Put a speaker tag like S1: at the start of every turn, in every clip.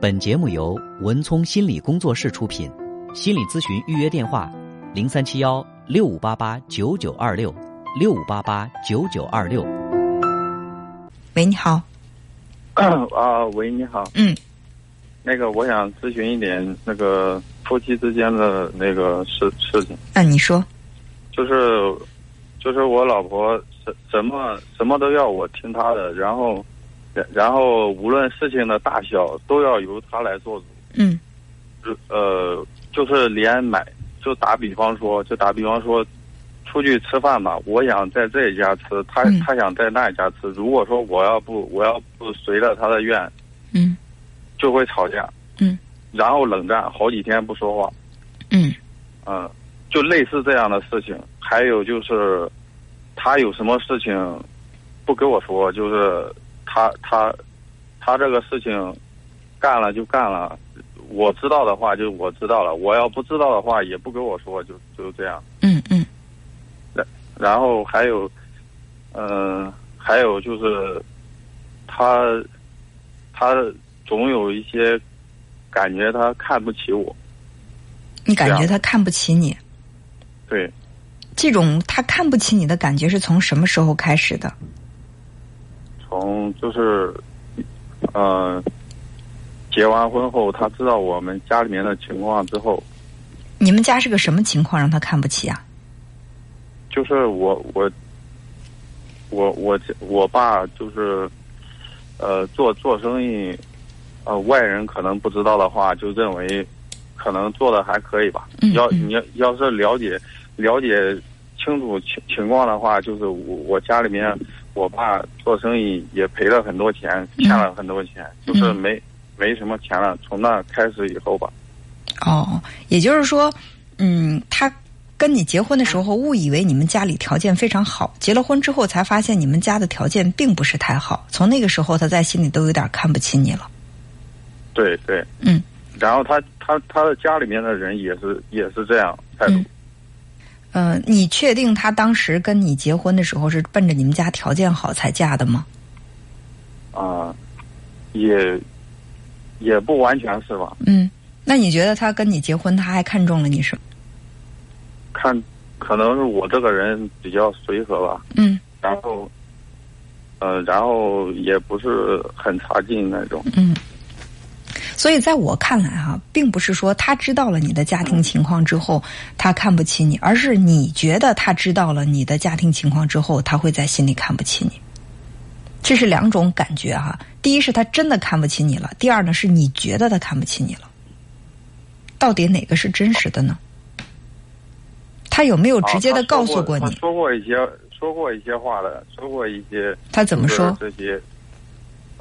S1: 本节目由文聪心理工作室出品，心理咨询预约电话：零三七幺六五八八九九二六六五八八九九二六。
S2: 喂，你好。
S3: 啊，喂，你好。
S2: 嗯，
S3: 那个，我想咨询一点那个夫妻之间的那个事事情。
S2: 那你说。
S3: 就是，就是我老婆什什么什么都要我听她的，然后，然然后无论事情的大小都要由他来做主。
S2: 嗯
S3: 呃，就是连买，就打比方说，就打比方说，出去吃饭吧，我想在这一家吃，他
S2: 嗯
S3: 他想在那一家吃。如果说我要不我要不随了他的愿，
S2: 嗯
S3: 就会吵架。
S2: 嗯，
S3: 然后冷战好几天不说话。
S2: 嗯
S3: 嗯，就类似这样的事情。还有就是，他有什么事情不跟我说，就是他他他这个事情干了就干了，我知道的话就我知道了，我要不知道的话也不跟我说，就就这样。
S2: 嗯嗯
S3: 然然后还有，嗯、还有就是，他他总有一些感觉他看不起我，
S2: 你感觉他看不起你？
S3: 对。
S2: 这种他看不起你的感觉是从什么时候开始的？
S3: 从就是，呃，结完婚后，他知道我们家里面的情况之后，
S2: 你们家是个什么情况让他看不起啊？
S3: 就是我我我我我爸就是，呃，做做生意，呃，外人可能不知道的话，就认为可能做的还可以吧。要
S2: 嗯嗯
S3: 你要要是了解了解清楚情情况的话，就是我我家里面我爸做生意也赔了很多钱，欠了很多钱，就是
S2: 嗯
S3: 没没什么钱了。从那开始以后吧，
S2: 哦，也就是说，嗯，他跟你结婚的时候误以为你们家里条件非常好，结了婚之后才发现你们家的条件并不是太好。从那个时候，他在心里都有点看不起你了。
S3: 对对，
S2: 嗯。
S3: 然后他他他的家里面的人也是也是这样态度。
S2: 嗯呃，你确定他当时跟你结婚的时候是奔着你们家条件好才嫁的吗？
S3: 啊、也也不完全是吧？
S2: 嗯，那你觉得他跟你结婚，他还看中了你什么？
S3: 看，可能是我这个人比较随和吧，
S2: 嗯
S3: 然后，呃，然后也不是很差劲那种。
S2: 嗯。所以在我看来哈、并不是说他知道了你的家庭情况之后，他看不起你，而是你觉得他知道了你的家庭情况之后，他会在心里看不起你。这是两种感觉哈、第一是他真的看不起你了，第二呢是你觉得他看不起你了。到底哪个是真实的呢？他有没有直接的告诉过你？
S3: 说过一些说过一些话的，说过一些
S2: 他怎么说？
S3: 这些，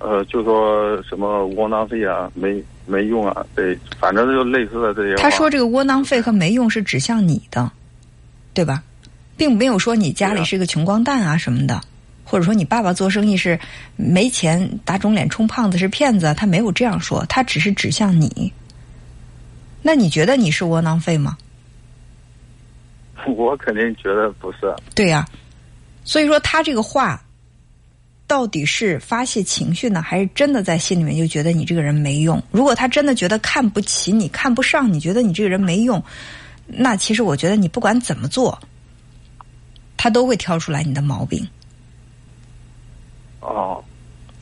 S3: 呃，就说什么窝囊废啊，没没用啊，对，反正就类似的这些。
S2: 他说这个窝囊废和没用是指向你的，对吧？并没有说你家里是个穷光蛋啊什么的，或者说你爸爸做生意是没钱打肿脸充胖子是骗子啊，他没有这样说，他只是指向你。那你觉得你是窝囊废吗？
S3: 我肯定觉得不是。
S2: 对呀、所以说他这个话到底是发泄情绪呢，还是真的在心里面就觉得你这个人没用？如果他真的觉得看不起你、看不上你，觉得你这个人没用，那其实我觉得你不管怎么做，他都会挑出来你的毛病。
S3: 哦，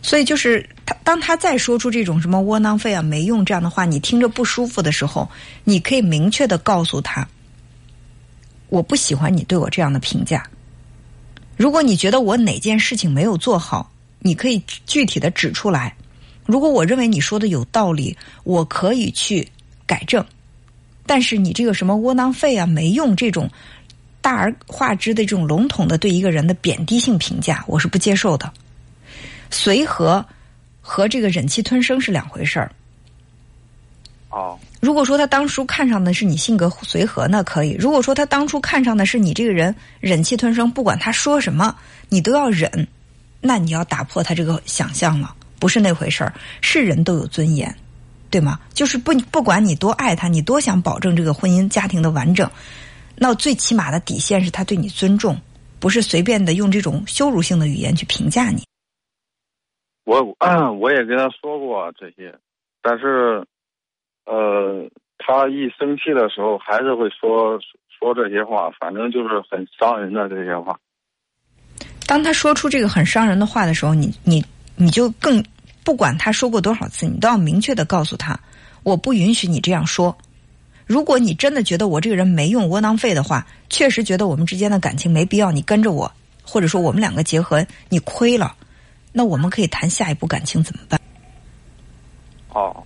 S2: 所以就是他，当他再说出这种什么窝囊废啊、没用这样的话，你听着不舒服的时候，你可以明确的告诉他，我不喜欢你对我这样的评价。如果你觉得我哪件事情没有做好，你可以具体的指出来。如果我认为你说的有道理，我可以去改正。但是你这个什么窝囊废啊、没用这种大而化之的这种笼统的对一个人的贬低性评价，我是不接受的。随和和这个忍气吞声是两回事儿。
S3: 哦，
S2: 如果说他当初看上的是你性格随和，那可以；如果说他当初看上的是你这个人忍气吞声，不管他说什么，你都要忍，那你要打破他这个想象了，不是那回事儿。是人都有尊严，对吗？就是不不管你多爱他，你多想保证这个婚姻家庭的完整，那最起码的底线是他对你尊重，不是随便的用这种羞辱性的语言去评价你。
S3: 我我也跟他说过这些，但是，呃，他一生气的时候还是会说说这些话，反正就是很伤人的这些话。
S2: 当他说出这个很伤人的话的时候，你你你就更不管他说过多少次，你都要明确的告诉他，我不允许你这样说。如果你真的觉得我这个人没用窝囊废的话，确实觉得我们之间的感情没必要，你跟着我，或者说我们两个结合，你亏了，那我们可以谈下一步感情怎么办？
S3: 哦，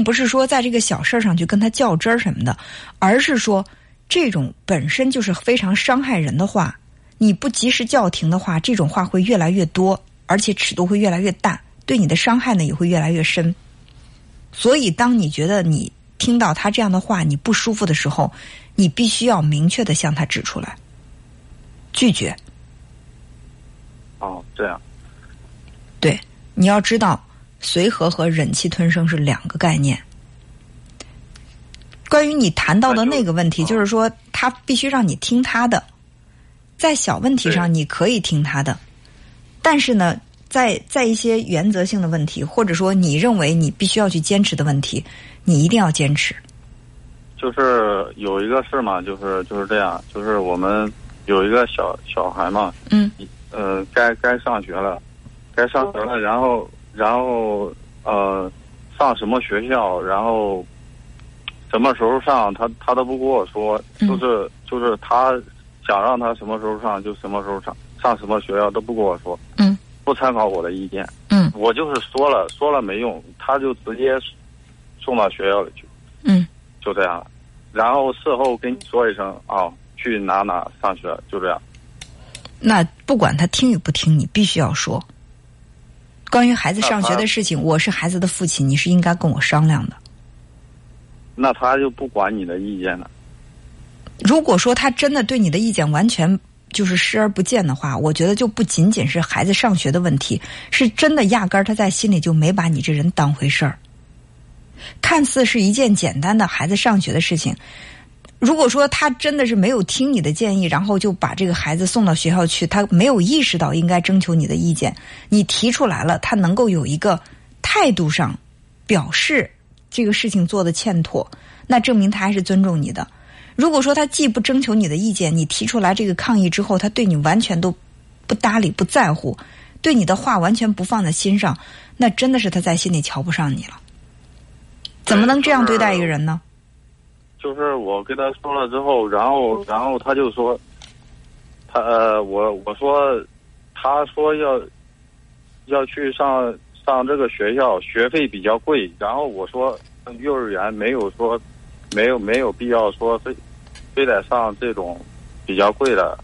S2: 并不是说在这个小事上去跟他较真儿什么的，而是说这种本身就是非常伤害人的话，你不及时叫停的话，这种话会越来越多，而且尺度会越来越大，对你的伤害呢也会越来越深。所以，当你觉得你听到他这样的话你不舒服的时候，你必须要明确的向他指出来，拒绝。
S3: 哦，这样。
S2: 对，你要知道。随和和忍气吞声是两个概念。关于你谈到的那个问题，就是说他必须让你听他的，在小问题上你可以听他的，但是呢，在在一些原则性的问题，或者说你认为你必须要去坚持的问题，你一定要坚持。
S3: 就是有一个事嘛，就是就是这样，就是我们有一个小小孩嘛，
S2: 嗯，
S3: 呃，该该上学了，该上学了，然后。然后呃，上什么学校，然后什么时候上，他他都不跟我说，就是就是他想让他什么时候上就什么时候上，上什么学校都不跟我说，
S2: 嗯，
S3: 不参考我的意见，
S2: 嗯，
S3: 我就是说了说了没用，他就直接送到学校里去，
S2: 嗯，
S3: 就这样，然后事后跟你说一声啊，去哪哪上学，就这样。
S2: 那不管他听与不听，你必须要说。关于孩子上学的事情，我是孩子的父亲，你是应该跟我商量的。
S3: 那他就不管你的意见了。
S2: 如果说他真的对你的意见完全就是视而不见的话，我觉得就不仅仅是孩子上学的问题，是真的压根儿他在心里就没把你这人当回事儿。看似是一件简单的孩子上学的事情。如果说他真的是没有听你的建议，然后就把这个孩子送到学校去，他没有意识到应该征求你的意见，你提出来了，他能够有一个态度上表示这个事情做的欠妥，那证明他还是尊重你的。如果说他既不征求你的意见，你提出来这个抗议之后，他对你完全都不搭理、不在乎，对你的话完全不放在心上，那真的是他在心里瞧不上你了。怎么能这样对待一个人呢？
S3: 就是我跟他说了之后，然后然后他就说，他呃我我说，他说要要去上上这个学校，学费比较贵。然后我说幼儿园没有说没有没有必要说非非得上这种比较贵的，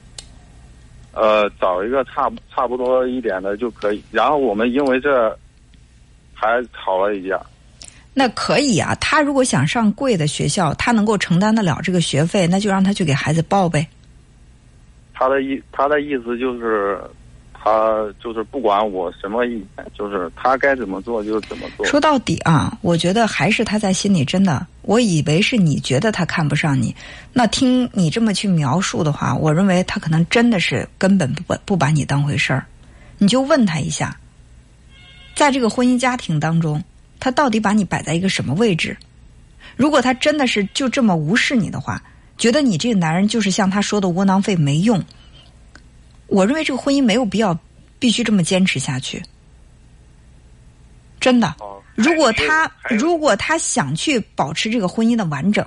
S3: 呃找一个差差不多一点的就可以。然后我们因为这还吵了一架。
S2: 那可以啊，他如果想上贵的学校，他能够承担得了这个学费，那就让他去给孩子报呗。
S3: 他的意他的意思就是，他就是不管我什么意见，就是他该怎么做就怎么做。
S2: 说到底啊，我觉得还是他在心里真的，我以为是你觉得他看不上你，那听你这么去描述的话，我认为他可能真的是根本不不把你当回事儿。你就问他一下，在这个婚姻家庭当中。他到底把你摆在一个什么位置？如果他真的是就这么无视你的话，觉得你这个男人就是像他说的窝囊废没用，我认为这个婚姻没有必要必须这么坚持下去。真的，如果他如果他想去保持这个婚姻的完整，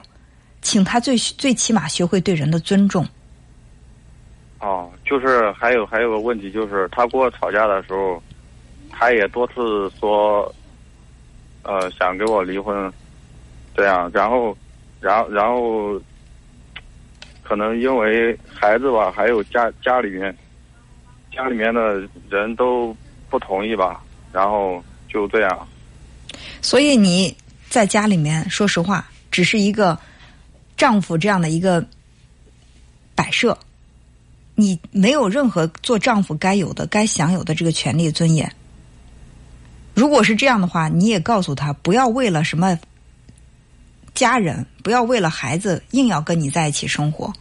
S2: 请他最最起码学会对人的尊重。
S3: 哦，就是还有还有个问题，就是他跟我吵架的时候，他也多次说。呃，想跟我离婚，这样，然后，然后，然后，可能因为孩子吧，还有家家里面，家里面的人都不同意吧，然后就这样。
S2: 所以你在家里面，说实话，只是一个丈夫这样的一个摆设，你没有任何做丈夫该有的、该享有的这个权利尊严。如果是这样的话，你也告诉他不要为了什么家人，不要为了孩子硬要跟你在一起生活。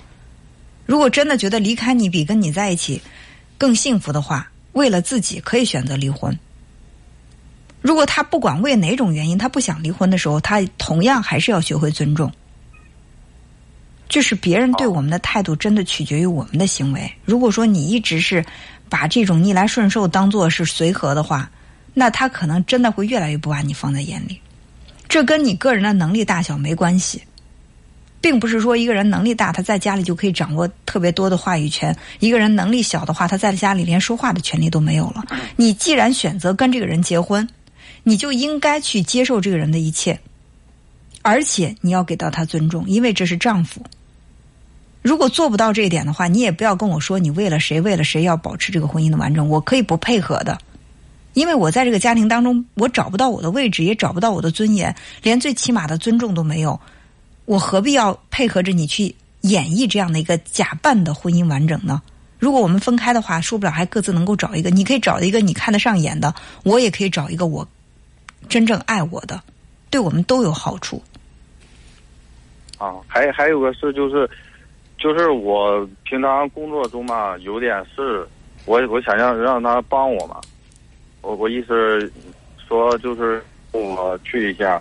S2: 如果真的觉得离开你比跟你在一起更幸福的话，为了自己可以选择离婚。如果他不管为哪种原因他不想离婚的时候，他同样还是要学会尊重。就是别人对我们的态度，真的取决于我们的行为。如果说你一直是把这种逆来顺受当做是随和的话，那他可能真的会越来越不把你放在眼里。这跟你个人的能力大小没关系，并不是说一个人能力大，他在家里就可以掌握特别多的话语权；一个人能力小的话，他在家里连说话的权利都没有了。你既然选择跟这个人结婚，你就应该去接受这个人的一切，而且你要给到他尊重，因为这是丈夫。如果做不到这一点的话，你也不要跟我说你为了谁为了谁要保持这个婚姻的完整。我可以不配合的，因为我在这个家庭当中，我找不到我的位置，也找不到我的尊严，连最起码的尊重都没有。我何必要配合着你去演绎这样的一个假扮的婚姻完整呢？如果我们分开的话，说不了还各自能够找一个，你可以找一个你看得上眼的，我也可以找一个我真正爱我的，对我们都有好处。
S3: 啊，还还有个事就是。就是我平常工作中嘛，有点事，我我想让让他帮我嘛，我我意思说就是我去一下，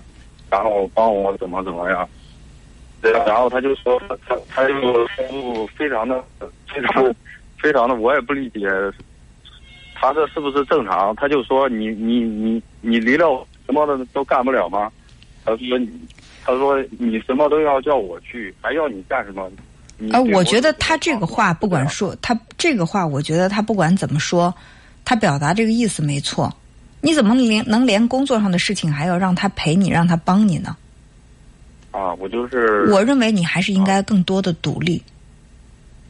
S3: 然后帮我怎么怎么样，对然后他就说他他就说非常的非常非常的我也不理解，他这是不是正常？他就说你你你你离了什么的都干不了吗？他说你他说你什么都要叫我去，还要你干什么？
S2: 啊，我觉得他这个话不管说，他这个话，我觉得他不管怎么说，他表达这个意思没错。你怎么连能连工作上的事情还要让他陪你，让他帮你呢？
S3: 啊，我就是。
S2: 我认为你还是应该更多的独立，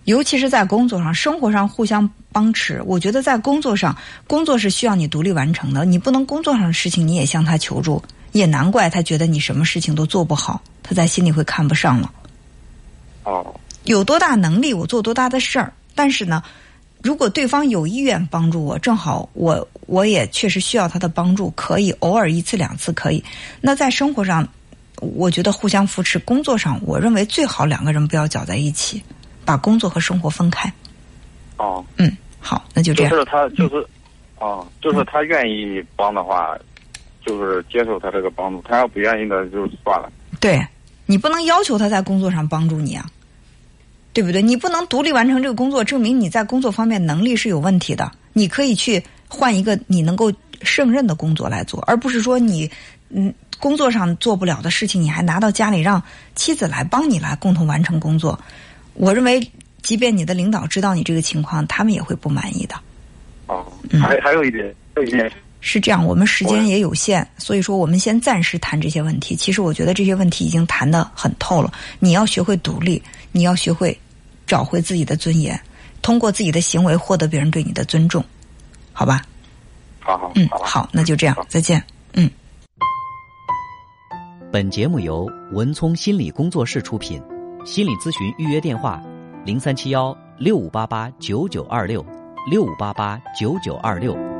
S2: 尤其是在工作上、生活上互相帮持。我觉得在工作上，工作是需要你独立完成的，你不能工作上的事情你也向他求助，也难怪他觉得你什么事情都做不好，他在心里会看不上了。
S3: 哦。
S2: 有多大能力，我做多大的事儿。但是呢，如果对方有意愿帮助我，正好我我也确实需要他的帮助，可以偶尔一次两次可以。那在生活上，我觉得互相扶持；工作上，我认为最好两个人不要搅在一起，把工作和生活分开。
S3: 哦，
S2: 嗯，好，那就这样。
S3: 就是他，就是，哦，就是他愿意帮的话，就是接受他这个帮助；他要不愿意的，就算了。
S2: 对你不能要求他在工作上帮助你啊。对不对？你不能独立完成这个工作，证明你在工作方面能力是有问题的。你可以去换一个你能够胜任的工作来做，而不是说你嗯工作上做不了的事情，你还拿到家里让妻子来帮你来共同完成工作。我认为，即便你的领导知道你这个情况，他们也会不满意的。
S3: 哦，还还有一点，有一点
S2: 是这样，我们时间也有限，所以说我们先暂时谈这些问题。其实我觉得这些问题已经谈得很透了。你要学会独立，你要学会。找回自己的尊严，通过自己的行为获得别人对你的尊重，好吧？
S3: 好好，
S2: 嗯，好，那就这样，再见，嗯。
S1: 本节目由文聪心理工作室出品，心理咨询预约电话：零三七幺六五八八九九二六六五八八九九二六。